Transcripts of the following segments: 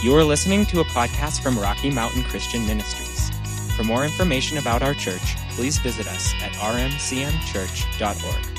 You are listening to a podcast from Rocky Mountain Christian Ministries. For more information about our church, please visit us at rmcmchurch.org.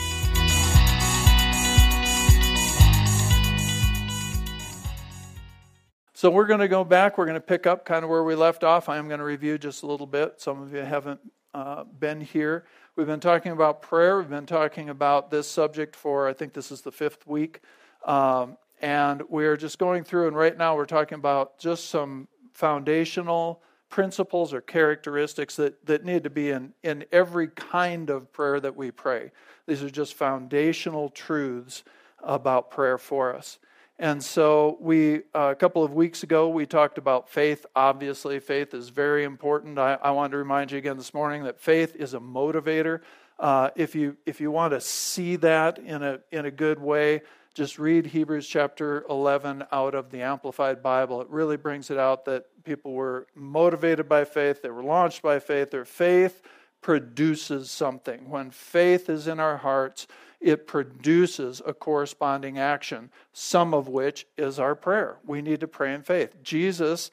So we're going to go back. We're going to pick up kind of where we left off. I am going to review just a little bit. Some of you haven't uh, been here. We've been talking about prayer. We've been talking about this subject for, I think this is the fifth week. Um, and we're just going through, and right now we're talking about just some foundational principles or characteristics that, that need to be in, in every kind of prayer that we pray. These are just foundational truths about prayer for us. And so, we uh, a couple of weeks ago we talked about faith. Obviously, faith is very important. I, I want to remind you again this morning that faith is a motivator. Uh, if you if you want to see that in a in a good way, just read Hebrews chapter 11 out of the Amplified Bible. It really brings it out that people were motivated by faith, they were launched by faith. Their faith produces something. When faith is in our hearts, it produces a corresponding action, some of which is our prayer. We need to pray in faith. Jesus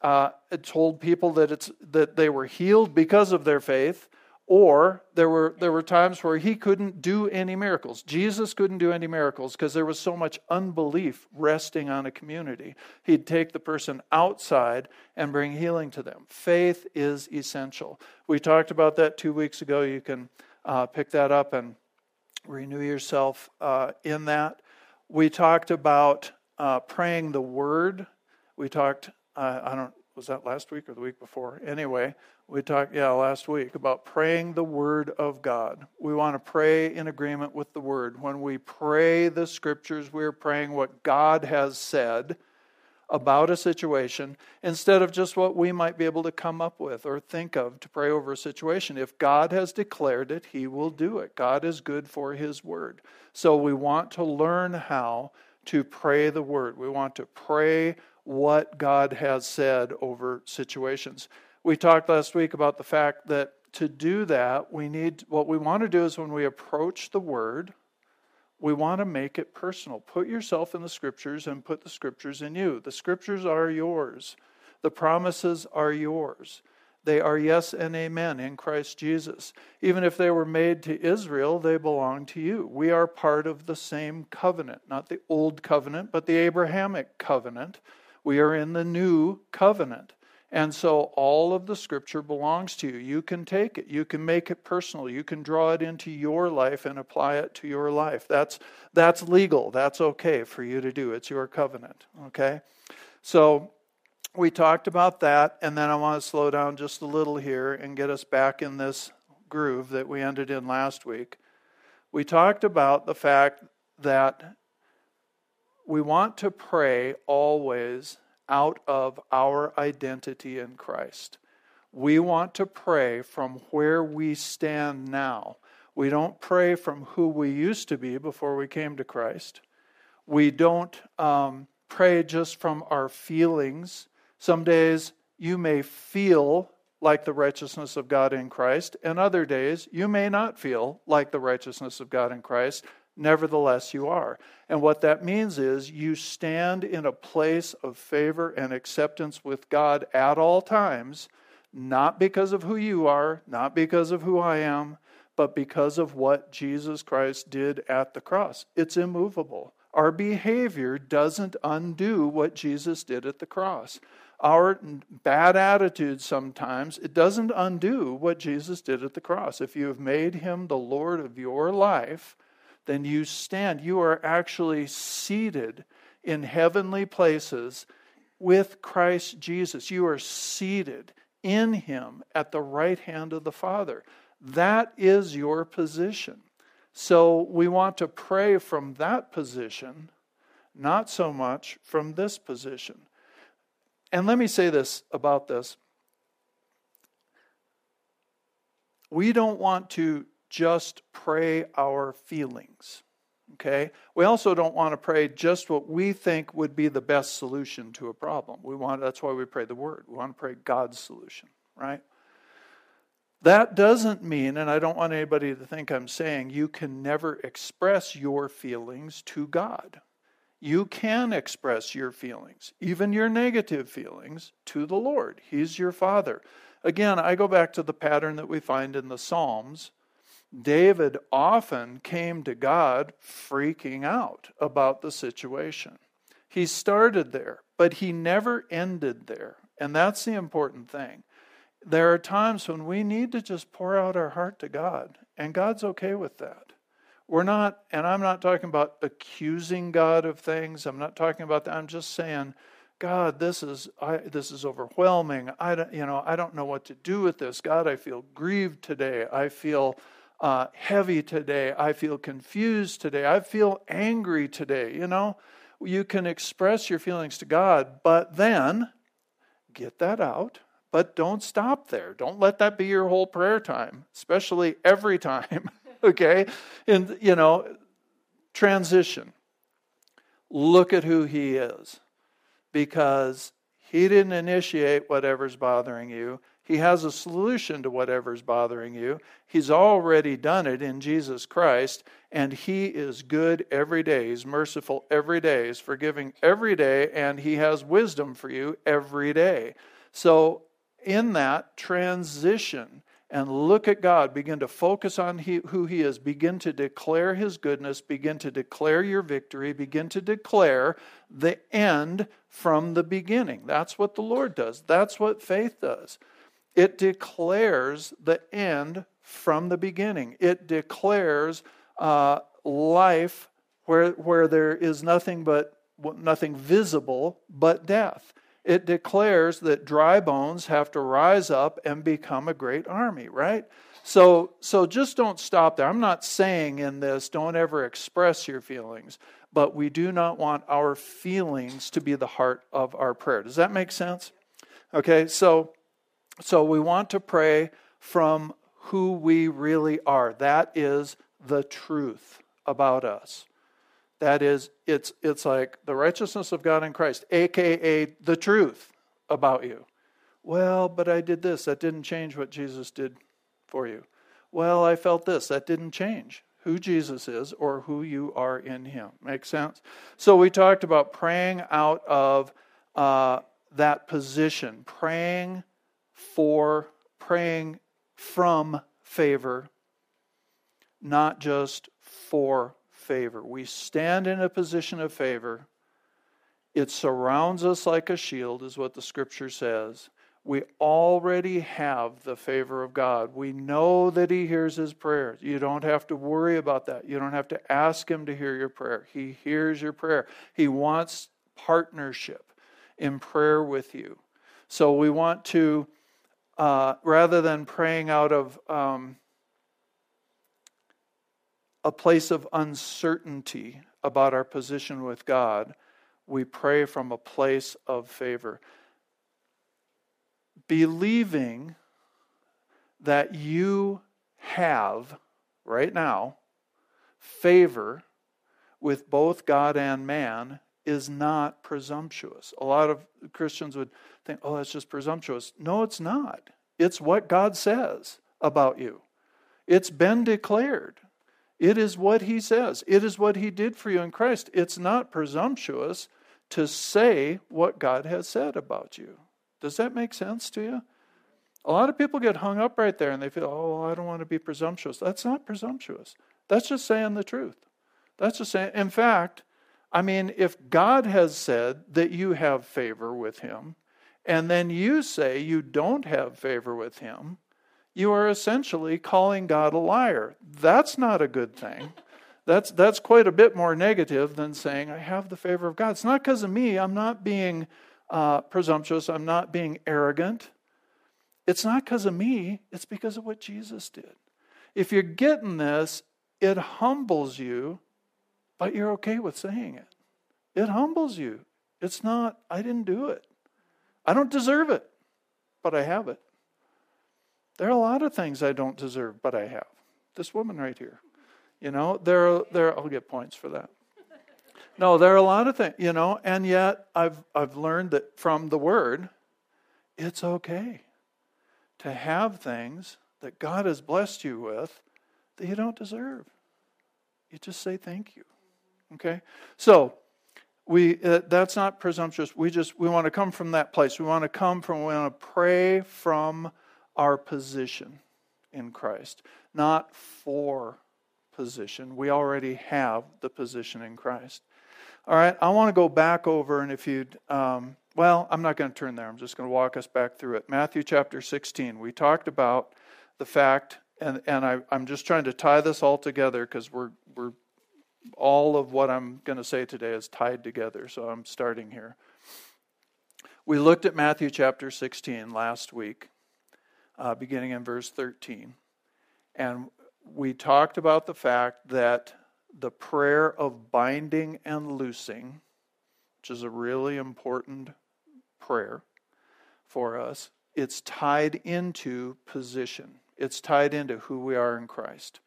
uh, told people that, it's, that they were healed because of their faith or there were, there were times where he couldn't do any miracles. Jesus couldn't do any miracles because there was so much unbelief resting on a community. He'd take the person outside and bring healing to them. Faith is essential. We talked about that two weeks ago. You can uh, pick that up and renew yourself uh, in that. We talked about uh, praying the word. We talked, uh, I don't, was that last week or the week before? Anyway, we talked, yeah, last week about praying the Word of God. We want to pray in agreement with the Word. When we pray the Scriptures, we're praying what God has said about a situation instead of just what we might be able to come up with or think of to pray over a situation. If God has declared it, He will do it. God is good for His Word. So we want to learn how to pray the Word. We want to pray what God has said over situations. We talked last week about the fact that to do that, we need what we want to do is when we approach the word, we want to make it personal. Put yourself in the scriptures and put the scriptures in you. The scriptures are yours, the promises are yours. They are yes and amen in Christ Jesus. Even if they were made to Israel, they belong to you. We are part of the same covenant, not the old covenant, but the Abrahamic covenant. We are in the new covenant. And so all of the scripture belongs to you. You can take it, you can make it personal, you can draw it into your life and apply it to your life. That's that's legal. That's okay for you to do. It's your covenant, okay? So we talked about that and then I want to slow down just a little here and get us back in this groove that we ended in last week. We talked about the fact that we want to pray always out of our identity in Christ. We want to pray from where we stand now. We don't pray from who we used to be before we came to Christ. We don't um, pray just from our feelings. Some days you may feel like the righteousness of God in Christ, and other days you may not feel like the righteousness of God in Christ nevertheless you are. And what that means is you stand in a place of favor and acceptance with God at all times, not because of who you are, not because of who I am, but because of what Jesus Christ did at the cross. It's immovable. Our behavior doesn't undo what Jesus did at the cross. Our bad attitude sometimes, it doesn't undo what Jesus did at the cross. If you have made him the Lord of your life, then you stand. You are actually seated in heavenly places with Christ Jesus. You are seated in Him at the right hand of the Father. That is your position. So we want to pray from that position, not so much from this position. And let me say this about this. We don't want to just pray our feelings. Okay? We also don't want to pray just what we think would be the best solution to a problem. We want that's why we pray the word. We want to pray God's solution, right? That doesn't mean, and I don't want anybody to think I'm saying you can never express your feelings to God. you can express your feelings, even your negative feelings, to the Lord. He's your Father. Again, I go back to the pattern that we find in the Psalms. David often came to God freaking out about the situation. He started there, but he never ended there. And that's the important thing. There are times when we need to just pour out our heart to God, and God's okay with that. We're not, and I'm not talking about accusing God of things. I'm not talking about that. I'm just saying, God, this is I, this is overwhelming. I don't, you know, I don't know what to do with this. God, I feel grieved today. I feel uh, heavy today. I feel confused today. I feel angry today. You know, you can express your feelings to God, but then get that out. But don't stop there. Don't let that be your whole prayer time, especially every time. okay? And, you know, transition. Look at who He is because He didn't initiate whatever's bothering you. He has a solution to whatever's bothering you. He's already done it in Jesus Christ, and He is good every day. He's merciful every day. He's forgiving every day, and He has wisdom for you every day. So, in that transition, and look at God. Begin to focus on he, who He is. Begin to declare His goodness. Begin to declare your victory. Begin to declare the end from the beginning. That's what the Lord does. That's what faith does. It declares the end from the beginning. It declares uh, life where, where there is nothing but nothing visible but death. It declares that dry bones have to rise up and become a great army, right? So, so just don't stop there. I'm not saying in this, don't ever express your feelings, but we do not want our feelings to be the heart of our prayer. Does that make sense? Okay, so so we want to pray from who we really are. That is the truth about us. That is, it's, it's like the righteousness of God in Christ, aka the truth about you. Well, but I did this. That didn't change what Jesus did for you. Well, I felt this. That didn't change who Jesus is or who you are in Him. Make sense? So we talked about praying out of uh, that position, praying for praying from favor, not just for favor. We stand in a position of favor. It surrounds us like a shield, is what the scripture says. We already have the favor of God. We know that He hears His prayers. You don't have to worry about that. You don't have to ask Him to hear your prayer. He hears your prayer. He wants partnership in prayer with you. So we want to uh, rather than praying out of um, a place of uncertainty about our position with God, we pray from a place of favor. Believing that you have, right now, favor with both God and man is not presumptuous. A lot of Christians would think, oh, that's just presumptuous. No, it's not. It's what God says about you, it's been declared. It is what He says, it is what He did for you in Christ. It's not presumptuous to say what God has said about you. Does that make sense to you? A lot of people get hung up right there and they feel, oh, I don't want to be presumptuous. That's not presumptuous. That's just saying the truth. That's just saying, in fact, I mean, if God has said that you have favor with him, and then you say you don't have favor with him, you are essentially calling God a liar. That's not a good thing. That's, that's quite a bit more negative than saying, I have the favor of God. It's not because of me. I'm not being uh, presumptuous. I'm not being arrogant. It's not because of me. It's because of what Jesus did. If you're getting this, it humbles you but you're okay with saying it. It humbles you. It's not, I didn't do it. I don't deserve it, but I have it. There are a lot of things I don't deserve, but I have. This woman right here. You know, there are, there I'll get points for that. No, there are a lot of things, you know, and yet I've I've learned that from the word, it's okay to have things that God has blessed you with that you don't deserve. You just say thank you. Okay? So, We, uh, that's not presumptuous. We just, we want to come from that place. We want to come from, we want to pray from our position in Christ, not for position. We already have the position in Christ. All right, I want to go back over, and if you'd, um, well, I'm not going to turn there. I'm just going to walk us back through it. Matthew chapter 16. We talked about the fact, and, and I, I'm just trying to tie this all together because we're, we're, all of what I'm going to say today is tied together. So I'm starting here. We looked at Matthew chapter 16 last week, uh, beginning in verse 13. And we talked about the fact that the prayer of binding and loosing, which is a really important prayer for us, it's tied into position. It's tied into who we are in Christ.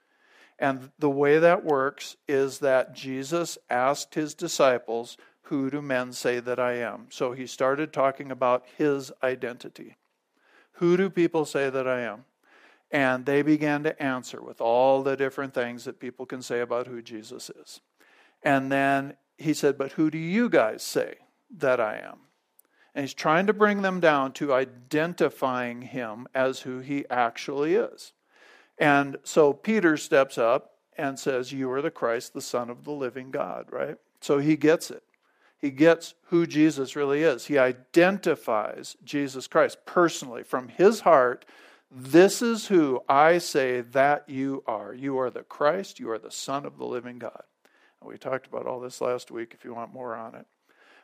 And the way that works is that Jesus asked his disciples, Who do men say that I am? So he started talking about his identity. Who do people say that I am? And they began to answer with all the different things that people can say about who Jesus is. And then he said, But who do you guys say that I am? And he's trying to bring them down to identifying him as who he actually is. And so Peter steps up and says, You are the Christ, the Son of the living God, right? So he gets it. He gets who Jesus really is. He identifies Jesus Christ personally from his heart this is who I say that you are. You are the Christ, you are the Son of the living God. And we talked about all this last week if you want more on it.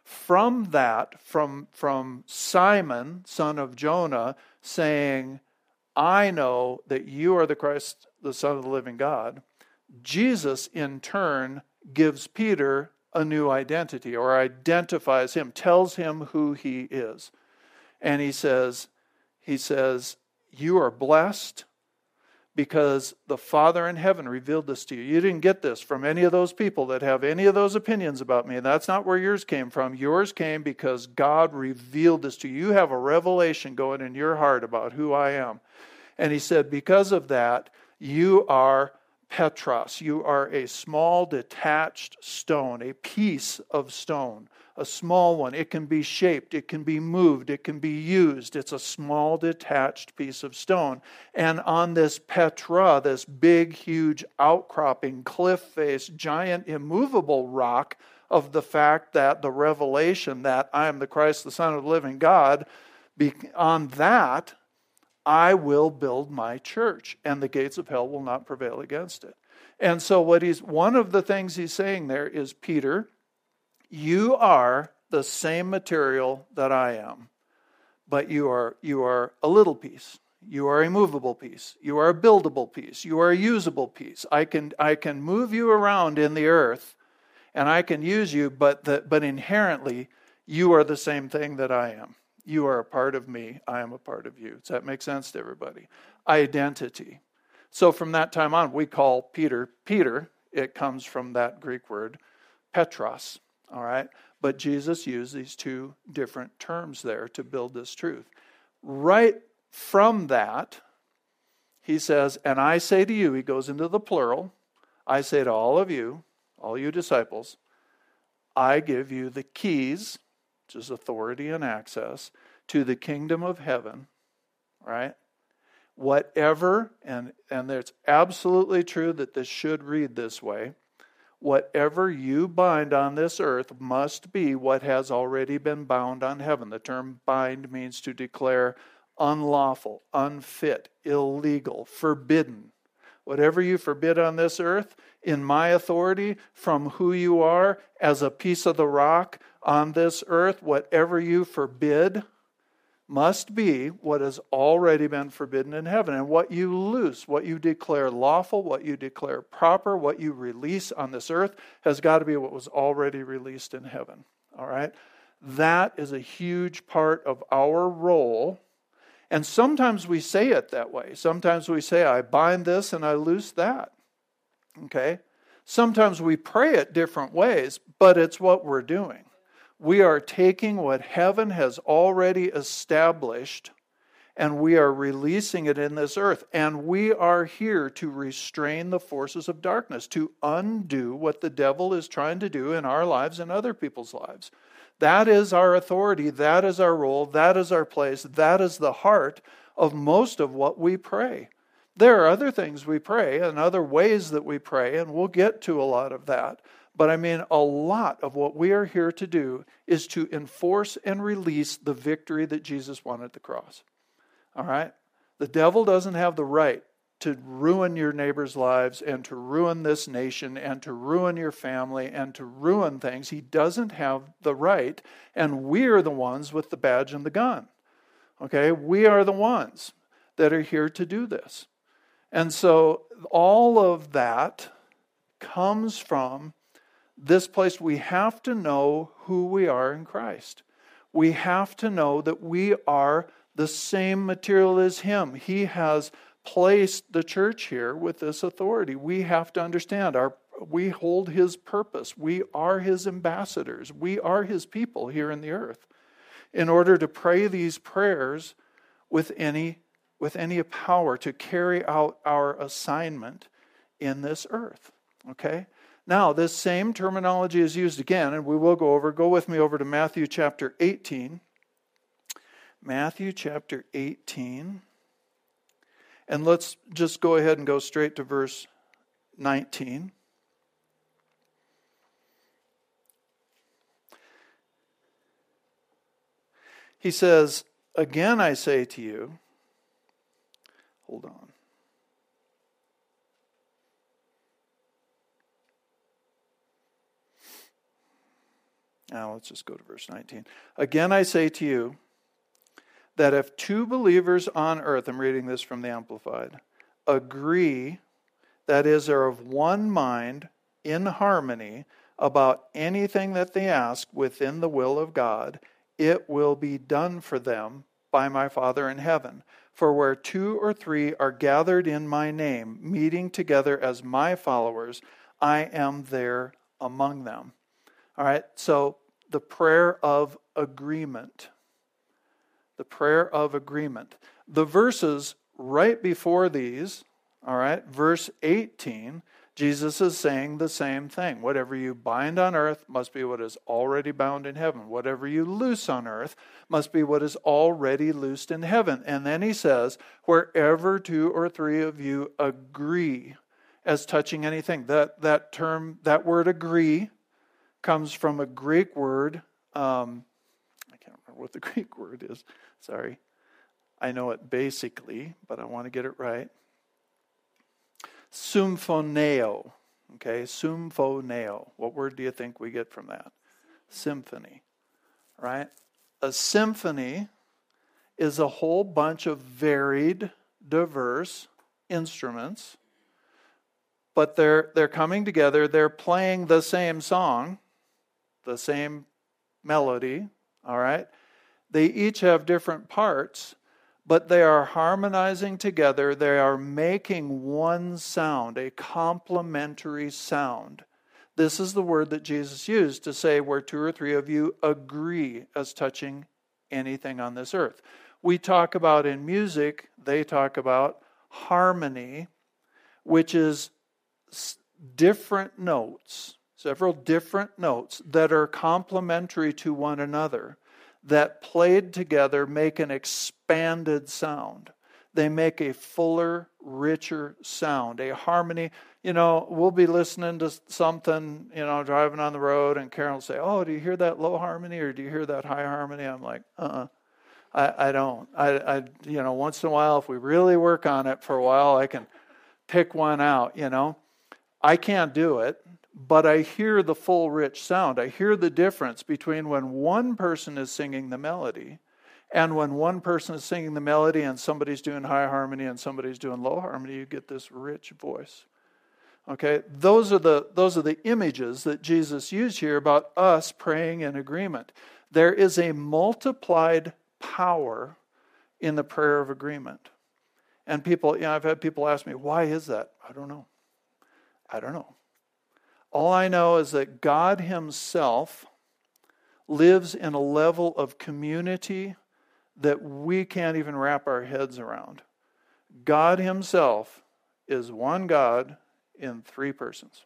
From that, from, from Simon, son of Jonah, saying, I know that you are the Christ, the Son of the living God, Jesus in turn gives Peter a new identity or identifies him, tells him who he is. And he says, he says, you are blessed because the Father in heaven revealed this to you. You didn't get this from any of those people that have any of those opinions about me. That's not where yours came from. Yours came because God revealed this to you. You have a revelation going in your heart about who I am. And he said, because of that, you are Petros. You are a small detached stone, a piece of stone a small one. It can be shaped, it can be moved, it can be used. It's a small detached piece of stone. And on this Petra, this big, huge outcropping, cliff face, giant, immovable rock of the fact that the revelation that I am the Christ, the Son of the living God, on that, I will build my church, and the gates of hell will not prevail against it. And so, what he's one of the things he's saying there is Peter, you are the same material that I am, but you are, you are a little piece. You are a movable piece. You are a buildable piece. You are a usable piece. I can, I can move you around in the earth and I can use you, but, the, but inherently, you are the same thing that I am. You are a part of me. I am a part of you. Does that make sense to everybody? Identity. So from that time on, we call Peter Peter. It comes from that Greek word, Petros. All right? But Jesus used these two different terms there to build this truth. Right from that, he says, And I say to you, he goes into the plural, I say to all of you, all you disciples, I give you the keys, which is authority and access, to the kingdom of heaven, right? Whatever, and, and it's absolutely true that this should read this way whatever you bind on this earth must be what has already been bound on heaven. The term bind means to declare unlawful, unfit, illegal, forbidden. Whatever you forbid on this earth, in my authority, from who you are, as a piece of the rock on this earth, whatever you forbid, must be what has already been forbidden in heaven. And what you loose, what you declare lawful, what you declare proper, what you release on this earth has got to be what was already released in heaven. All right? That is a huge part of our role. And sometimes we say it that way. Sometimes we say, I bind this and I loose that. Okay? Sometimes we pray it different ways, but it's what we're doing we are taking what heaven has already established and we are releasing it in this earth. And we are here to restrain the forces of darkness, to undo what the devil is trying to do in our lives and other people's lives. That is our authority. That is our role. That is our place. That is the heart of most of what we pray. There are other things we pray and other ways that we pray, and we'll get to a lot of that. But I mean, a lot of what we are here to do is to enforce and release the victory that Jesus won at the cross. All right? The devil doesn't have the right to ruin your neighbor's lives and to ruin this nation and to ruin your family and to ruin things. He doesn't have the right, and we are the ones with the badge and the gun. Okay? We are the ones that are here to do this. And so all of that comes from this place. We have to know who we are in Christ. We have to know that we are the same material as Him. He has placed the church here with this authority. We have to understand our we hold his purpose. We are his ambassadors. We are his people here in the earth. In order to pray these prayers with any with any power to carry out our assignment in this earth. Okay? Now, this same terminology is used again, and we will go over. Go with me over to Matthew chapter 18. Matthew chapter 18. And let's just go ahead and go straight to verse 19. He says, Again I say to you, hold on. Now let's just go to verse 19. Again I say to you, that if two believers on earth, I'm reading this from the Amplified, agree, that is, are of one mind, in harmony, about anything that they ask within the will of God, it will be done for them by my Father in heaven. For where two or three are gathered in my name, meeting together as my followers, I am there among them. All right, so the prayer of agreement the prayer of agreement. The verses right before these, all right, verse 18, Jesus is saying the same thing. Whatever you bind on earth must be what is already bound in heaven. Whatever you loose on earth must be what is already loosed in heaven. And then he says, wherever two or three of you agree as touching anything. That, that term, that word agree, comes from a Greek word. Um, I can't remember what the Greek word is. Sorry. I know it basically, but I want to get it right. Symphoneo. Okay, symphoneo. What word do you think we get from that? Symphony. Right? A symphony is a whole bunch of varied, diverse instruments, but they're they're coming together, they're playing the same song, the same melody, all right? They each have different parts, but they are harmonizing together. They are making one sound, a complementary sound. This is the word that Jesus used to say where two or three of you agree as touching anything on this earth. We talk about in music, they talk about harmony, which is different notes, several different notes that are complementary to one another that played together make an expanded sound. They make a fuller, richer sound, a harmony. You know, we'll be listening to something, you know, driving on the road, and Carol will say, Oh, do you hear that low harmony or do you hear that high harmony? I'm like, Uh uh-uh. uh I, I don't. I, I, you know, once in a while, if we really work on it for a while, I can pick one out, you know. I can't do it but I hear the full rich sound. I hear the difference between when one person is singing the melody and when one person is singing the melody and somebody's doing high harmony and somebody's doing low harmony, you get this rich voice. Okay, those are the those are the images that Jesus used here about us praying in agreement. There is a multiplied power in the prayer of agreement. And people, you know, I've had people ask me, why is that? I don't know. I don't know. All I know is that God Himself lives in a level of community that we can't even wrap our heads around. God Himself is one God in three persons.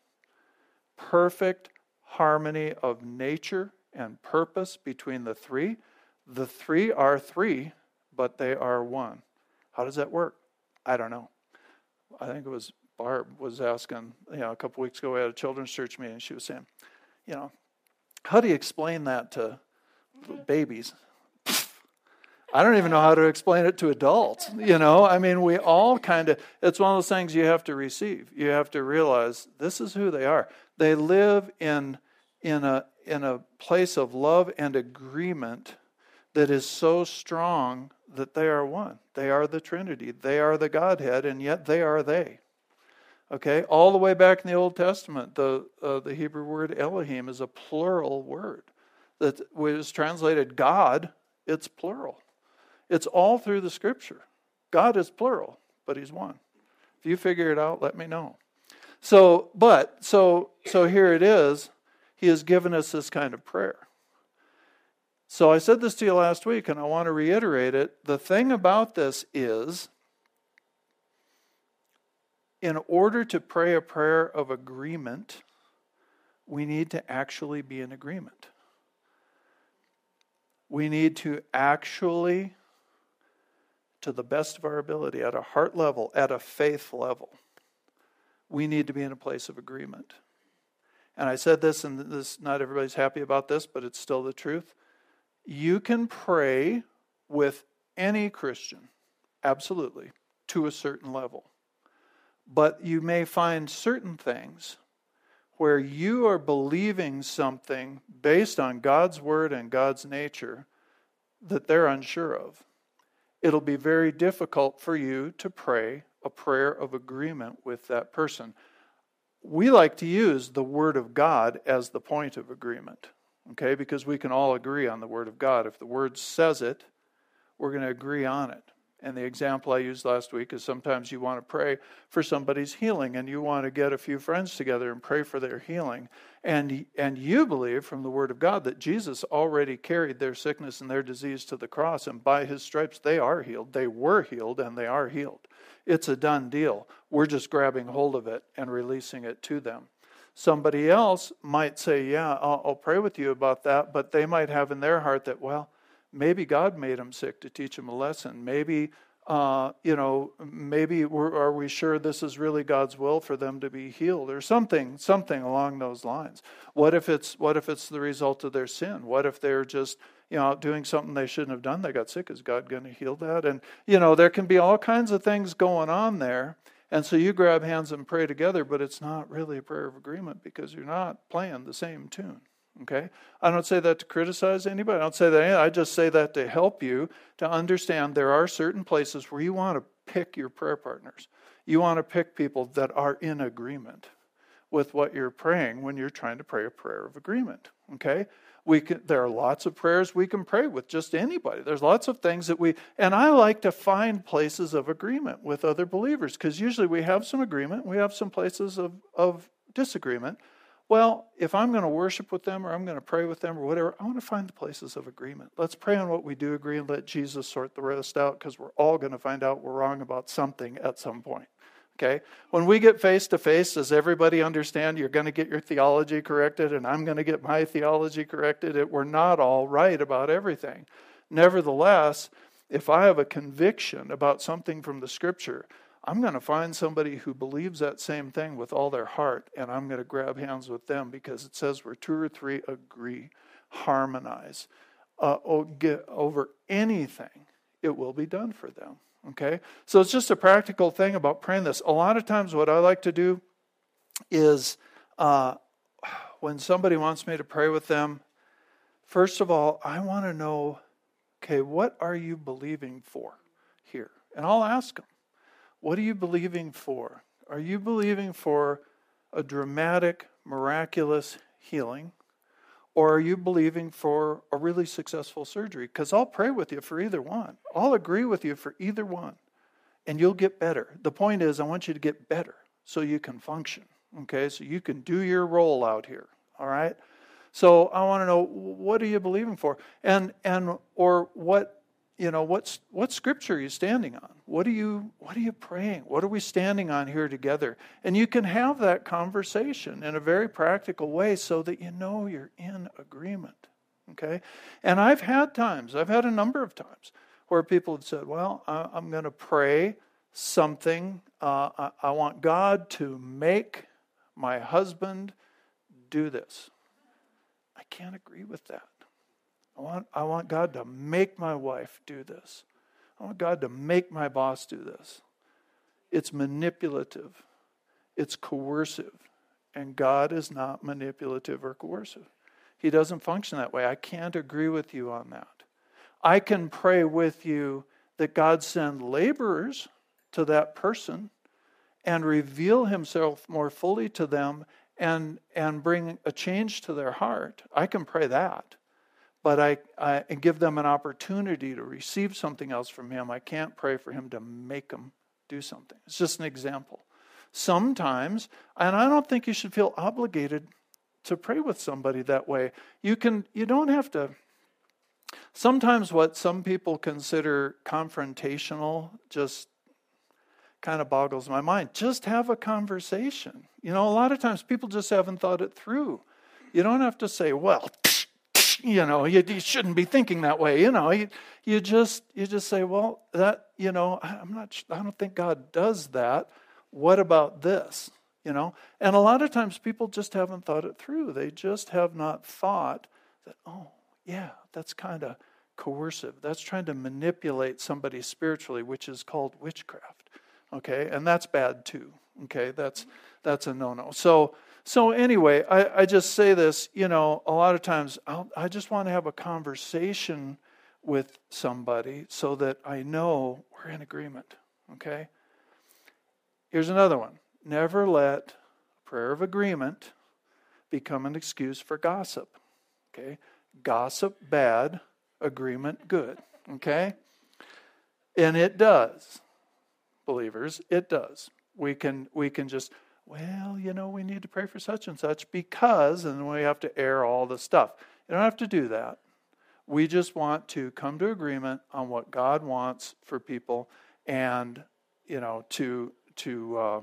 Perfect harmony of nature and purpose between the three. The three are three, but they are one. How does that work? I don't know. I think it was Barb was asking, you know, a couple weeks ago we had a children's church meeting. She was saying, you know, how do you explain that to babies? I don't even know how to explain it to adults. You know, I mean, we all kind of, it's one of those things you have to receive. You have to realize this is who they are. They live in, in, a, in a place of love and agreement that is so strong that they are one. They are the Trinity. They are the Godhead, and yet they are they. Okay, all the way back in the Old Testament, the uh, the Hebrew word Elohim is a plural word that was translated God. It's plural. It's all through the Scripture. God is plural, but He's one. If you figure it out, let me know. So, but so so here it is. He has given us this kind of prayer. So I said this to you last week, and I want to reiterate it. The thing about this is, in order to pray a prayer of agreement, we need to actually be in agreement. We need to actually, to the best of our ability, at a heart level, at a faith level, we need to be in a place of agreement. And I said this, and this not everybody's happy about this, but it's still the truth. You can pray with any Christian, absolutely, to a certain level. But you may find certain things where you are believing something based on God's word and God's nature that they're unsure of. It'll be very difficult for you to pray a prayer of agreement with that person. We like to use the Word of God as the point of agreement okay? Because we can all agree on the Word of God. If the Word says it, we're going to agree on it. And the example I used last week is sometimes you want to pray for somebody's healing and you want to get a few friends together and pray for their healing. And, and you believe from the Word of God that Jesus already carried their sickness and their disease to the cross, and by His stripes they are healed. They were healed and they are healed. It's a done deal. We're just grabbing hold of it and releasing it to them. Somebody else might say, Yeah, I'll, I'll, pray with you about that, but they might have in their heart that, well, maybe God made them sick to teach them a lesson. Maybe, uh, you know, maybe are we sure this is really God's will for them to be healed or something, something along those lines? What if it's what if it's the result of their sin? What if they're just you know doing something they shouldn't have done? They got sick. Is God going to heal that? And you know, there can be all kinds of things going on there. And so you grab hands and pray together, but it's not really a prayer of agreement because you're not playing the same tune. Okay? I don't say that to criticize anybody. I don't say that. I just say that to help you to understand there are certain places where you want to pick your prayer partners. You want to pick people that are in agreement with what you're praying when you're trying to pray a prayer of agreement. Okay? we can, there are lots of prayers we can pray with just anybody. There's lots of things that we, and I like to find places of agreement with other believers because usually we have some agreement, we have some places of, of disagreement. Well, if I'm going to worship with them or I'm going to pray with them or whatever, I want to find the places of agreement. Let's pray on what we do agree and let Jesus sort the rest out because we're all going to find out we're wrong about something at some point. Okay? When we get face to face, does everybody understand you're going to get your theology corrected and I'm going to get my theology corrected? It, we're not all right about everything. Nevertheless, if I have a conviction about something from the scripture, I'm going to find somebody who believes that same thing with all their heart, and I'm going to grab hands with them because it says where two or three agree, harmonize uh, over anything, it will be done for them. Okay? So it's just a practical thing about praying this. A lot of times, what I like to do is uh, when somebody wants me to pray with them, first of all, I want to know okay, what are you believing for here? And I'll ask them, what are you believing for? Are you believing for a dramatic, miraculous healing? Or are you believing for a really successful surgery? Because I'll pray with you for either one. I'll agree with you for either one. And you'll get better. The point is, I want you to get better so you can function. Okay, so you can do your role out here. All right? So I want to know what are you believing for? And and or what you know, what's what scripture are you standing on? What are you what are you praying? What are we standing on here together? And you can have that conversation in a very practical way so that you know you're in agreement. Okay? And I've had times, I've had a number of times where people have said, Well, I'm going to pray something. Uh, I, I want God to make my husband do this. I can't agree with that. I want, I want God to make my wife do this. I want God to make my boss do this. It's manipulative, it's coercive, and God is not manipulative or coercive. He doesn't function that way. I can't agree with you on that. I can pray with you that God send laborers to that person and reveal himself more fully to them and, and bring a change to their heart. I can pray that. But I, I give them an opportunity to receive something else from him. I can't pray for him to make them do something. It's just an example. Sometimes, and I don't think you should feel obligated to pray with somebody that way. You can you don't have to sometimes what some people consider confrontational just kind of boggles my mind. Just have a conversation. You know, a lot of times people just haven't thought it through. You don't have to say, well, you know, you, you shouldn't be thinking that way. You know, you, you just you just say, well, that you know, I'm not. I don't think God does that. What about this? You know, and a lot of times people just haven't thought it through. They just have not thought that. Oh, yeah, that's kind of coercive. That's trying to manipulate somebody spiritually, which is called witchcraft okay and that's bad too okay that's that's a no-no so so anyway i, I just say this you know a lot of times I'll, i just want to have a conversation with somebody so that i know we're in agreement okay? Here's another one. Never let prayer of agreement become an excuse for gossip okay? Gossip bad agreement good okay? And it does believers, it does. We can we can just well, you know, we need to pray for such and such because, and we have to air all the stuff. You don't have to do that. We just want to come to agreement on what God wants for people, and you know, to to uh,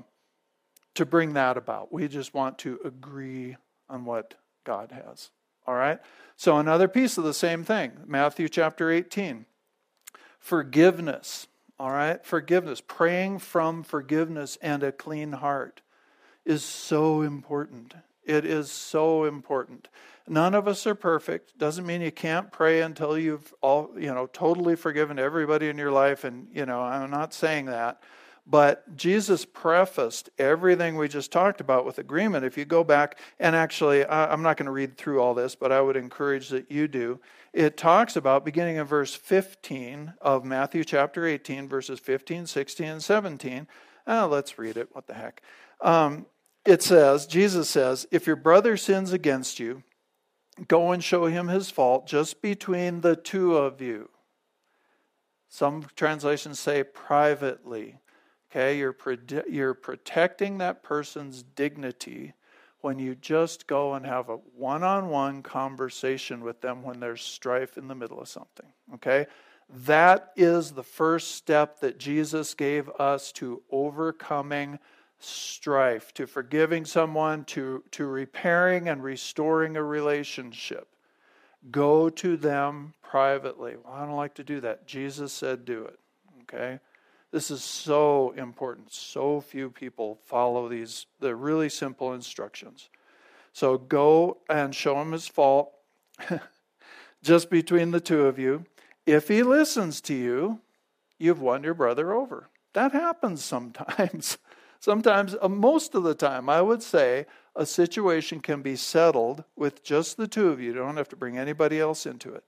to bring that about. We just want to agree on what God has. All right. So another piece of the same thing, Matthew chapter eighteen, forgiveness. All right? Forgiveness, praying from forgiveness and a clean heart is so important. It is so important. None of us are perfect. Doesn't mean you can't pray until you've all, you know, totally forgiven everybody in your life and, you know, I'm not saying that. But Jesus prefaced everything we just talked about with agreement. If you go back, and actually, I'm not going to read through all this, but I would encourage that you do. It talks about, beginning in verse 15 of Matthew chapter 18, verses 15, 16, and 17. Oh, let's read it. What the heck? Um, it says, Jesus says, If your brother sins against you, go and show him his fault just between the two of you. Some translations say privately. Okay, you're, you're protecting that person's dignity when you just go and have a one on one conversation with them when there's strife in the middle of something. Okay? That is the first step that Jesus gave us to overcoming strife, to forgiving someone, to, to repairing and restoring a relationship. Go to them privately. Well, I don't like to do that. Jesus said do it. Okay? This is so important. So few people follow these, the really simple instructions. So go and show him his fault just between the two of you. If he listens to you, you've won your brother over. That happens sometimes. sometimes, uh, most of the time, I would say a situation can be settled with just the two of you. You don't have to bring anybody else into it.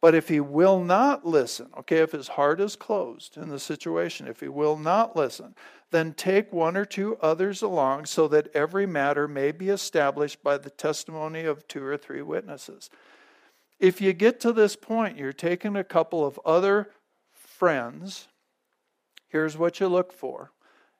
But if he will not listen, okay, if his heart is closed in the situation, if he will not listen, then take one or two others along so that every matter may be established by the testimony of two or three witnesses. If you get to this point, you're taking a couple of other friends. Here's what you look for.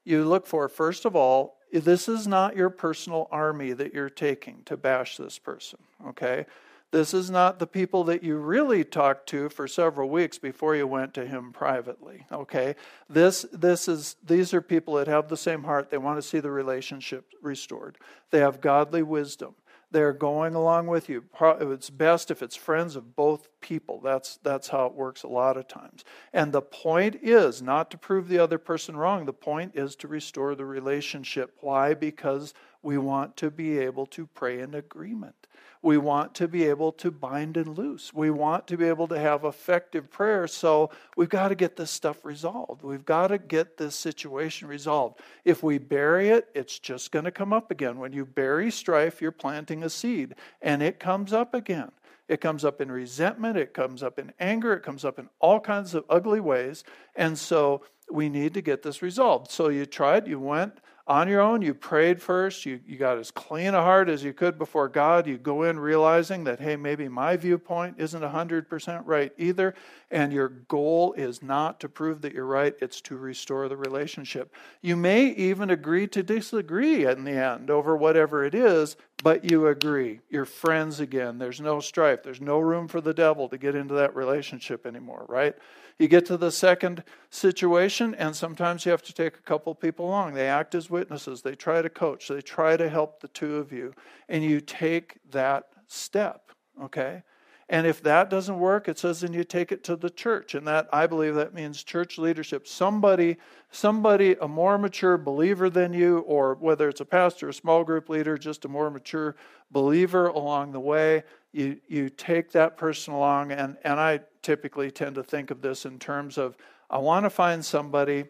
You look for, first of all, this is not your personal army that you're taking to bash this person, okay? This is not the people that you really talked to for several weeks before you went to him privately. Okay? This this is these are people that have the same heart. They want to see the relationship restored. They have godly wisdom. They're going along with you. It's best if it's friends of both people. That's that's how it works a lot of times. And the point is not to prove the other person wrong. The point is to restore the relationship. Why? Because we want to be able to pray in agreement. We want to be able to bind and loose. We want to be able to have effective prayer. So we've got to get this stuff resolved. We've got to get this situation resolved. If we bury it, it's just going to come up again. When you bury strife, you're planting a seed, and it comes up again. It comes up in resentment, it comes up in anger, it comes up in all kinds of ugly ways. And so we need to get this resolved. So you tried, you went, on your own. You prayed first. You, you got as clean a heart as you could before God. You go in realizing that, hey, maybe my viewpoint isn't 100% right either. And your goal is not to prove that you're right, it's to restore the relationship. You may even agree to disagree in the end over whatever it is, but you agree. You're friends again. There's no strife. There's no room for the devil to get into that relationship anymore, right? You get to the second situation, and sometimes you have to take a couple people along. They act as witnesses, they try to coach, they try to help the two of you, and you take that step, okay? And if that doesn't work, it says then you take it to the church. And that I believe that means church leadership. Somebody, somebody, a more mature believer than you, or whether it's a pastor, a small group leader, just a more mature believer along the way, you, you take that person along. And, and I typically tend to think of this in terms of I want to find somebody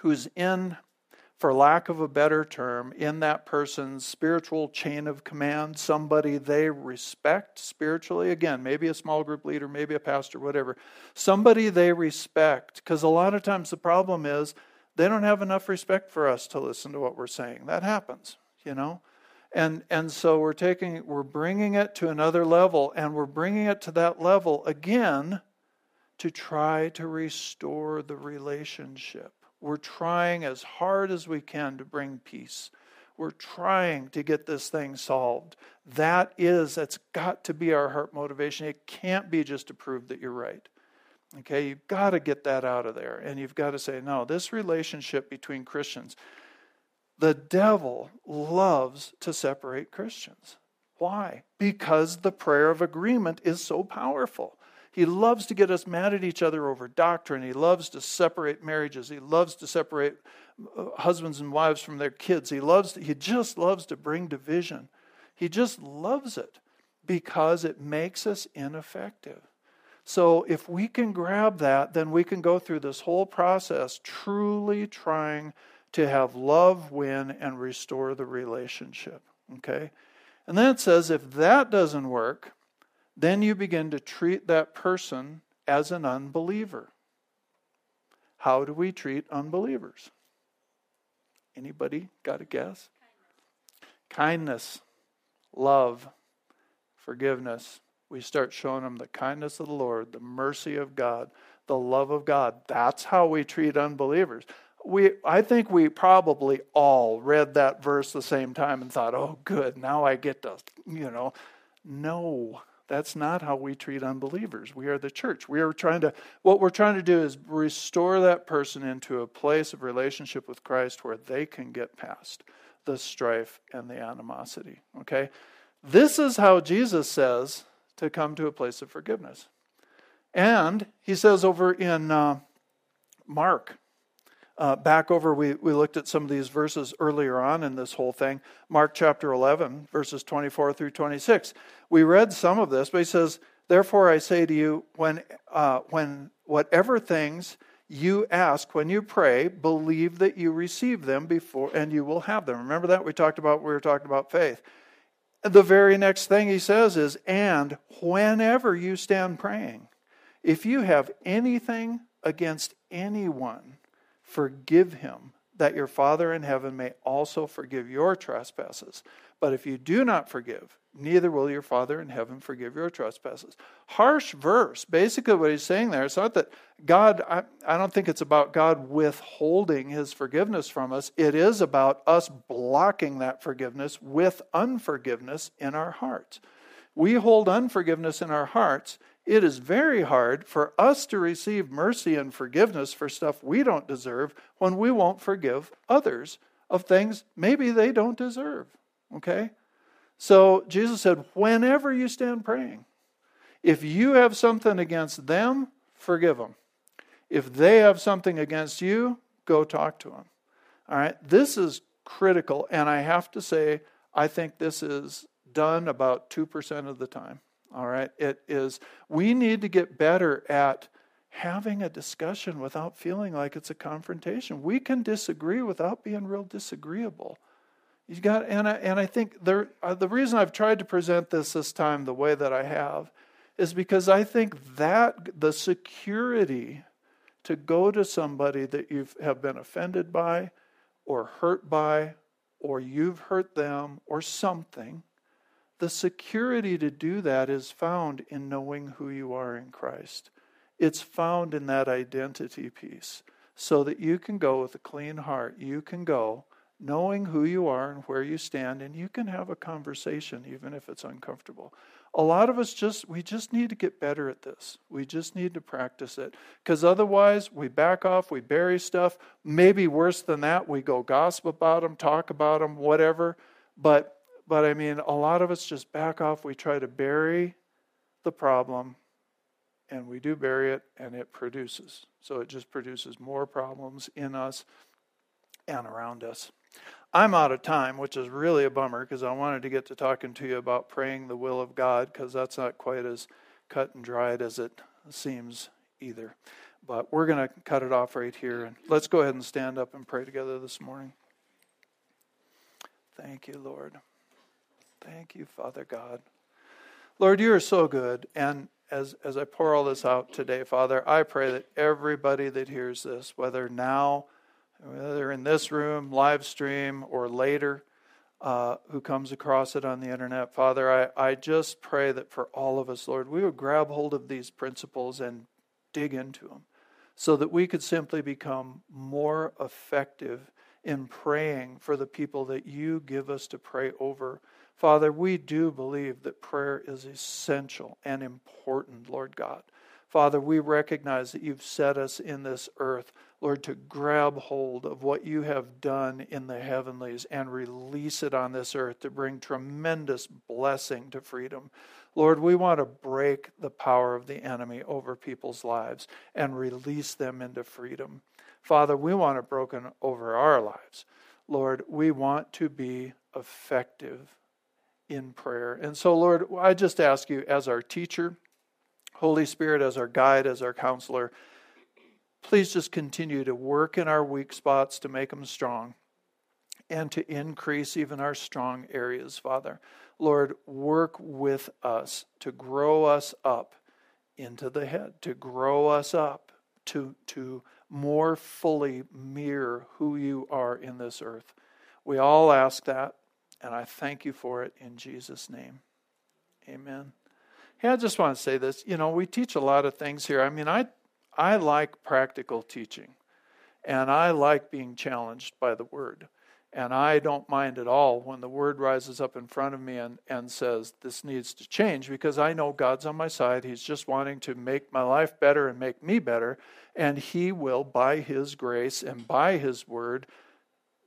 who's in for lack of a better term, in that person's spiritual chain of command, somebody they respect spiritually. Again, maybe a small group leader, maybe a pastor, whatever. Somebody they respect. Because a lot of times the problem is they don't have enough respect for us to listen to what we're saying. That happens, you know? And, and so we're taking, we're bringing it to another level, and we're bringing it to that level again to try to restore the relationship. We're trying as hard as we can to bring peace. We're trying to get this thing solved. That is, that's got to be our heart motivation. It can't be just to prove that you're right. Okay, you've got to get that out of there. And you've got to say, no, this relationship between Christians, the devil loves to separate Christians. Why? Because the prayer of agreement is so powerful. He loves to get us mad at each other over doctrine. He loves to separate marriages. He loves to separate uh, husbands and wives from their kids. He loves to, he just loves to bring division. He just loves it because it makes us ineffective. So if we can grab that, then we can go through this whole process truly trying to have love win and restore the relationship. Okay? And then it says if that doesn't work, then you begin to treat that person as an unbeliever. How do we treat unbelievers? Anybody got a guess? Kindness, love, forgiveness. We start showing them the kindness of the Lord, the mercy of God, the love of God. That's how we treat unbelievers. We, I think we probably all read that verse the same time and thought, oh, good, now I get to, you know. No, that's not how we treat unbelievers. We are the church. We are trying to, what we're trying to do is restore that person into a place of relationship with Christ where they can get past the strife and the animosity. Okay? This is how Jesus says to come to a place of forgiveness. And he says over in uh, Mark uh, back over, we, we looked at some of these verses earlier on in this whole thing. Mark chapter 11, verses 24 through 26. We read some of this, but he says, Therefore I say to you, when, uh, when whatever things you ask when you pray, believe that you receive them before, and you will have them. Remember that? We talked about, we were talking about faith. The very next thing he says is, And whenever you stand praying, if you have anything against anyone, Forgive him, that your Father in heaven may also forgive your trespasses. But if you do not forgive, neither will your Father in heaven forgive your trespasses. Harsh verse. Basically, what he's saying there, it's not that God, I, I don't think it's about God withholding his forgiveness from us. It is about us blocking that forgiveness with unforgiveness in our hearts. we hold unforgiveness in our hearts, it is very hard for us to receive mercy and forgiveness for stuff we don't deserve when we won't forgive others of things maybe they don't deserve. Okay? So Jesus said, whenever you stand praying, if you have something against them, forgive them. If they have something against you, go talk to them. All right? This is critical, and I have to say, I think this is done about 2% of the time. All right? It is, we need to get better at having a discussion without feeling like it's a confrontation. We can disagree without being real disagreeable. You got, and I, and I think there, uh, the reason I've tried to present this this time the way that I have is because I think that the security to go to somebody that you have been offended by or hurt by or you've hurt them or something, the security to do that is found in knowing who you are in Christ. It's found in that identity piece so that you can go with a clean heart. You can go knowing who you are and where you stand, and you can have a conversation even if it's uncomfortable. A lot of us just, we just need to get better at this. We just need to practice it. Because otherwise, we back off, we bury stuff. Maybe worse than that, we go gossip about them, talk about them, whatever. But, but I mean, a lot of us just back off. We try to bury the problem, and we do bury it, and it produces. So it just produces more problems in us and around us. I'm out of time, which is really a bummer because I wanted to get to talking to you about praying the will of God because that's not quite as cut and dried as it seems either. But we're going to cut it off right here. And let's go ahead and stand up and pray together this morning. Thank you, Lord. Thank you, Father God. Lord, you are so good. And as, as I pour all this out today, Father, I pray that everybody that hears this, whether now, whether in this room, live stream, or later, uh, who comes across it on the internet. Father, I, I just pray that for all of us, Lord, we would grab hold of these principles and dig into them so that we could simply become more effective in praying for the people that you give us to pray over. Father, we do believe that prayer is essential and important, Lord God. Father, we recognize that you've set us in this earth Lord, to grab hold of what you have done in the heavenlies and release it on this earth to bring tremendous blessing to freedom. Lord, we want to break the power of the enemy over people's lives and release them into freedom. Father, we want it broken over our lives. Lord, we want to be effective in prayer. And so, Lord, I just ask you, as our teacher, Holy Spirit, as our guide, as our counselor, Please just continue to work in our weak spots to make them strong and to increase even our strong areas, Father. Lord, work with us to grow us up into the head, to grow us up to, to more fully mirror who you are in this earth. We all ask that, and I thank you for it in Jesus' name. Amen. Hey, I just want to say this. You know, we teach a lot of things here. I mean, I I like practical teaching, and I like being challenged by the Word. And I don't mind at all when the Word rises up in front of me and, and says, This needs to change, because I know God's on my side. He's just wanting to make my life better and make me better. And He will, by His grace and by His Word,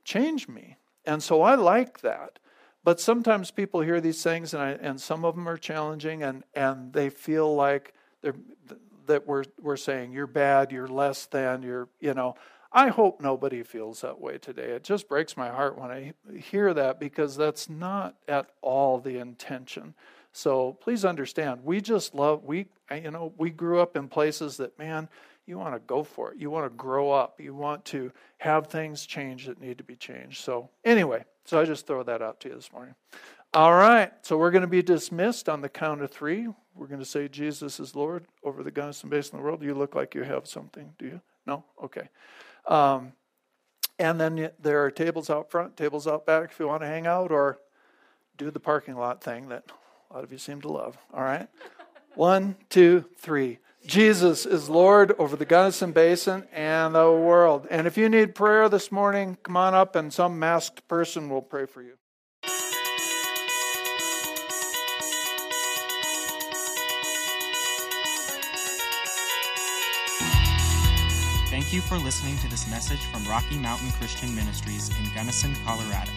change me. And so I like that. But sometimes people hear these things, and, I, and some of them are challenging, and, and they feel like they're, that we're, we're saying you're bad, you're less than, you're, you know. I hope nobody feels that way today. It just breaks my heart when I hear that because that's not at all the intention. So please understand, we just love, we, you know, we grew up in places that, man, you want to go for it. You want to grow up. You want to have things change that need to be changed. So, anyway, so I just throw that out to you this morning. All right, so we're going to be dismissed on the count of three. We're going to say Jesus is Lord over the Gunnison Basin of the world. You look like you have something, do you? No? Okay. Um, and then there are tables out front, tables out back if you want to hang out or do the parking lot thing that a lot of you seem to love. All right? One, two, three. Jesus is Lord over the Gunnison Basin and the world. And if you need prayer this morning, come on up and some masked person will pray for you. Thank you for listening to this message from Rocky Mountain Christian Ministries in Gunnison, Colorado.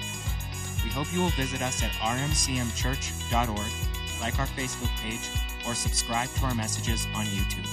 We hope you will visit us at rmcmchurch.org, like our Facebook page, or subscribe to our messages on YouTube.